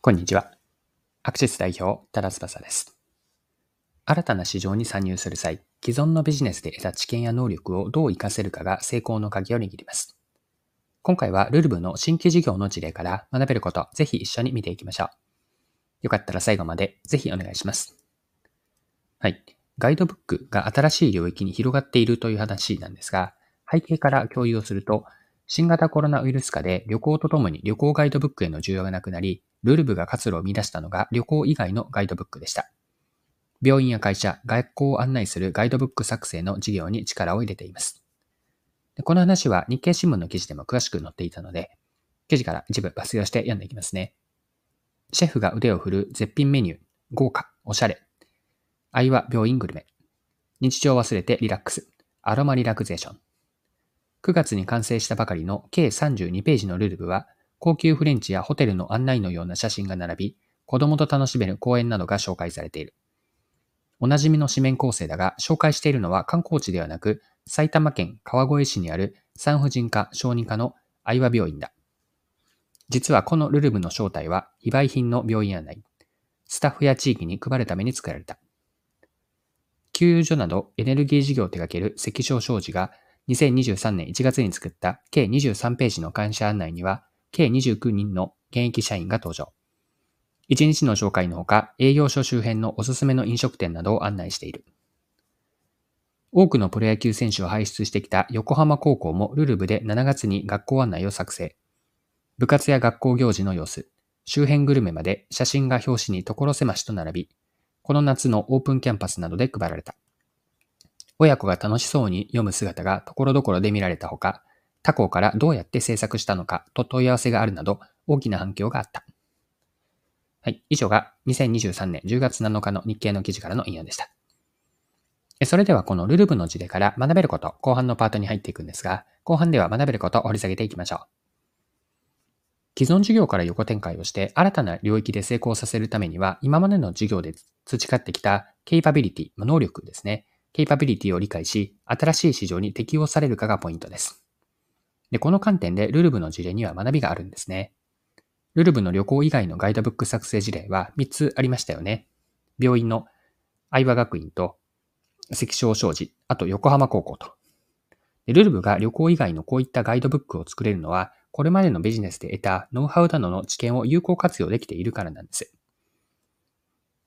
こんにちは。アクシス代表、多田翼です。新たな市場に参入する際、既存のビジネスで得た知見や能力をどう活かせるかが成功の鍵を握ります。今回はルルブの新規事業の事例から学べること、ぜひ一緒に見ていきましょう。よかったら最後までぜひお願いします。はい。ガイドブックが新しい領域に広がっているという話なんですが、背景から共有をすると、新型コロナウイルス化で旅行とともに旅行ガイドブックへの需要がなくなり、ルルブが活路を見出したのが旅行以外のガイドブックでした。病院や会社、学校を案内するガイドブック作成の事業に力を入れています。この話は日経新聞の記事でも詳しく載っていたので、記事から一部抜粋をして読んでいきますね。シェフが腕を振る絶品メニュー、豪華、おしゃれ。愛は病院グルメ。日常を忘れてリラックス。アロマリラクゼーション。9月に完成したばかりの計32ページのルルブは、高級フレンチやホテルの案内のような写真が並び、子供と楽しめる公園などが紹介されている。おなじみの紙面構成だが、紹介しているのは観光地ではなく、埼玉県川越市にある産婦人科小児科の愛和病院だ。実はこのルルブの正体は非売品の病院案内。スタッフや地域に配るために作られた。給油所などエネルギー事業を手掛ける関所商事が2023年1月に作った計23ページの感謝案内には、計29人の現役社員が登場。1日の紹介のほか、営業所周辺のおすすめの飲食店などを案内している。多くのプロ野球選手を輩出してきた横浜高校もルルブで7月に学校案内を作成。部活や学校行事の様子、周辺グルメまで写真が表紙に所狭しと並び、この夏のオープンキャンパスなどで配られた。親子が楽しそうに読む姿がところどころで見られたほか、他校からどうやって制作したのかと問い合わせがあるなど大きな反響があった。はい。以上が2023年10月7日の日経の記事からの引用でした。それではこのルルブの事例から学べること、後半のパートに入っていくんですが、後半では学べることを掘り下げていきましょう。既存事業から横展開をして新たな領域で成功させるためには、今までの事業で培ってきたケイパビリティ、能力ですね。ケイパビリティを理解し、新しい市場に適用されるかがポイントです。で、この観点でルルブの事例には学びがあるんですね。ルルブの旅行以外のガイドブック作成事例は3つありましたよね。病院の愛和学院と関小商事、あと横浜高校と。ルルブが旅行以外のこういったガイドブックを作れるのは、これまでのビジネスで得たノウハウなどの知見を有効活用できているからなんです。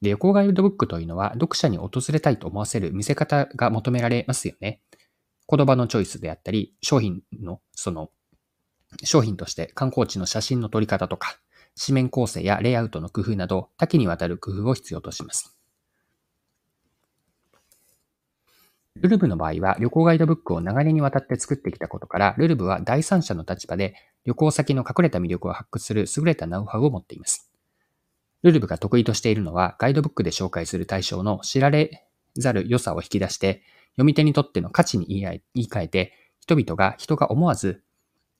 で、旅行ガイドブックというのは、読者に訪れたいと思わせる見せ方が求められますよね。言葉のチョイスであったり、商品の、その、商品として観光地の写真の撮り方とか、紙面構成やレイアウトの工夫など、多岐にわたる工夫を必要とします。ルルブの場合は、旅行ガイドブックを長年にわたって作ってきたことから、ルルブは第三者の立場で旅行先の隠れた魅力を発掘する優れたノウハウを持っています。ルルブが得意としているのは、ガイドブックで紹介する対象の知られざる良さを引き出して、読み手にとっての価値に言い換えて、人々が人が思わず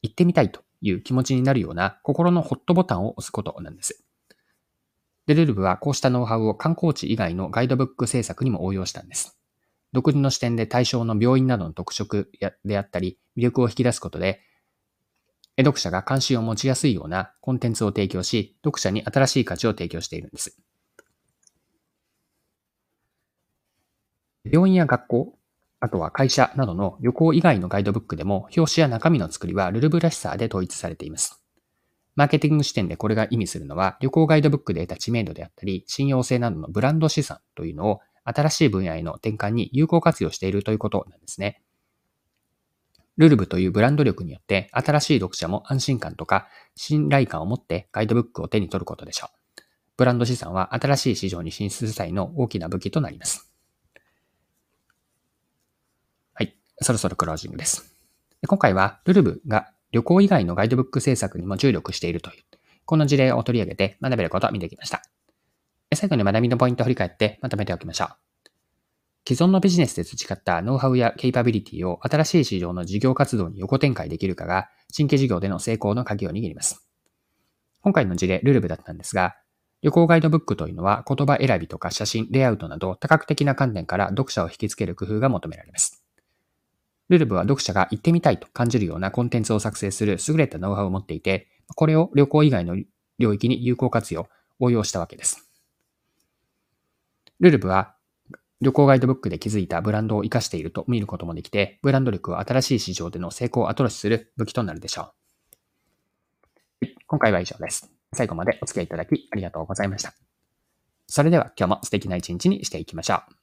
行ってみたいという気持ちになるような心のホットボタンを押すことなんです。で、ルルブはこうしたノウハウを観光地以外のガイドブック制作にも応用したんです。独自の視点で対象の病院などの特色であったり、魅力を引き出すことで、読者が関心を持ちやすいようなコンテンツを提供し、読者に新しい価値を提供しているんです。病院や学校、あとは会社などの旅行以外のガイドブックでも表紙や中身の作りはルルブらしさで統一されています。マーケティング視点でこれが意味するのは旅行ガイドブックで得た知名度であったり信用性などのブランド資産というのを新しい分野への転換に有効活用しているということなんですね。ルルブというブランド力によって新しい読者も安心感とか信頼感を持ってガイドブックを手に取ることでしょう。ブランド資産は新しい市場に進出する際の大きな武器となります。はい。そろそろクロージングです。今回はルルブが旅行以外のガイドブック制作にも注力しているという、この事例を取り上げて学べることを見てきました。最後に学びのポイントを振り返ってまとめておきましょう。既存のビジネスで培ったノウハウやケイパビリティを新しい市場の事業活動に横展開できるかが新規事業での成功の鍵を握ります。今回の事例、ルルブだったんですが、旅行ガイドブックというのは言葉選びとか写真、レイアウトなど多角的な観点から読者を引きつける工夫が求められます。ルルブは読者が行ってみたいと感じるようなコンテンツを作成する優れたノウハウを持っていて、これを旅行以外の領域に有効活用、応用したわけです。ルルブは旅行ガイドブックで築いたブランドを活かしていると見ることもできて、ブランド力は新しい市場での成功を後押しする武器となるでしょう。今回は以上です。最後までお付き合いいただきありがとうございました。それでは今日も素敵な一日にしていきましょう。